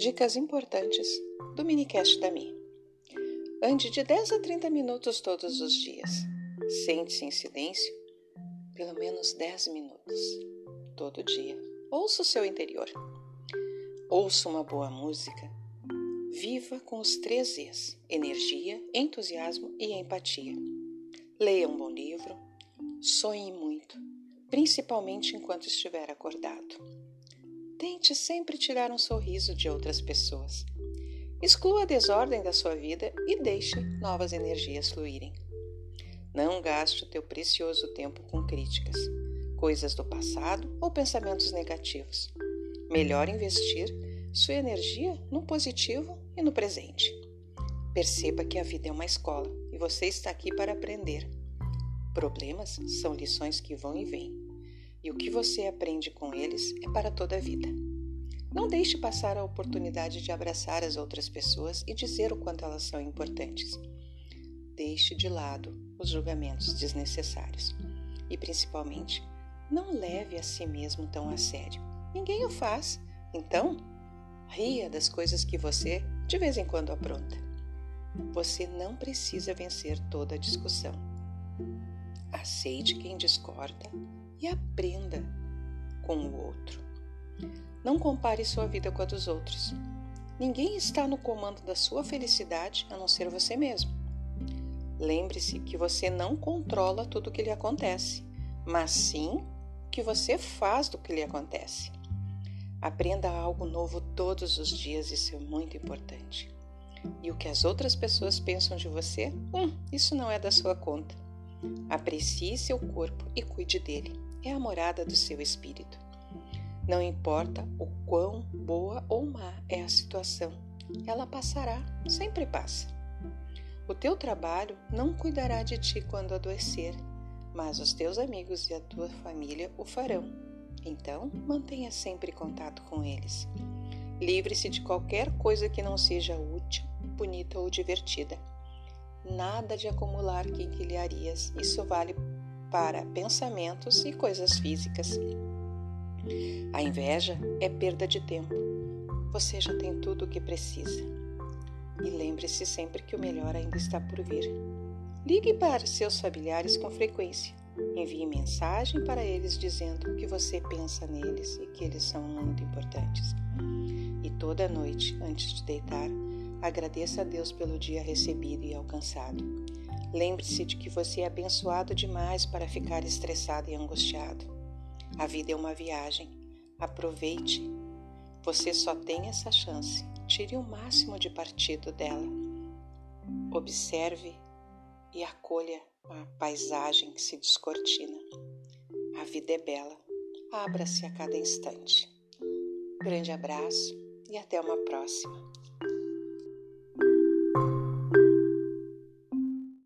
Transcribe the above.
Dicas importantes do minicast da Mi. Ande de 10 a 30 minutos todos os dias. Sente-se em silêncio pelo menos 10 minutos todo dia. Ouça o seu interior. Ouça uma boa música. Viva com os três E's: energia, entusiasmo e empatia. Leia um bom livro. Sonhe muito, principalmente enquanto estiver acordado. Tente sempre tirar um sorriso de outras pessoas. Exclua a desordem da sua vida e deixe novas energias fluírem. Não gaste o teu precioso tempo com críticas, coisas do passado ou pensamentos negativos. Melhor investir sua energia no positivo e no presente. Perceba que a vida é uma escola e você está aqui para aprender. Problemas são lições que vão e vêm, e o que você aprende com eles é para toda a vida. Não deixe passar a oportunidade de abraçar as outras pessoas e dizer o quanto elas são importantes. Deixe de lado os julgamentos desnecessários e, principalmente, não leve a si mesmo tão a sério. Ninguém o faz, então ria das coisas que você de vez em quando apronta. Você não precisa vencer toda a discussão. Aceite quem discorda e aprenda com o outro. Não compare sua vida com a dos outros. Ninguém está no comando da sua felicidade a não ser você mesmo. Lembre-se que você não controla tudo o que lhe acontece, mas sim o que você faz do que lhe acontece. Aprenda algo novo todos os dias, isso é muito importante. E o que as outras pessoas pensam de você, hum, isso não é da sua conta. Aprecie seu corpo e cuide dele. É a morada do seu espírito. Não importa o quão boa ou má é a situação, ela passará, sempre passa. O teu trabalho não cuidará de ti quando adoecer, mas os teus amigos e a tua família o farão. Então, mantenha sempre contato com eles. Livre-se de qualquer coisa que não seja útil, bonita ou divertida. Nada de acumular quinquilharias, isso vale para pensamentos e coisas físicas. A inveja é perda de tempo. Você já tem tudo o que precisa. E lembre-se sempre que o melhor ainda está por vir. Ligue para seus familiares com frequência. Envie mensagem para eles dizendo que você pensa neles e que eles são muito importantes. E toda noite, antes de deitar, agradeça a Deus pelo dia recebido e alcançado. Lembre-se de que você é abençoado demais para ficar estressado e angustiado. A vida é uma viagem. Aproveite. Você só tem essa chance. Tire o máximo de partido dela. Observe e acolha a paisagem que se descortina. A vida é bela. Abra-se a cada instante. Grande abraço e até uma próxima.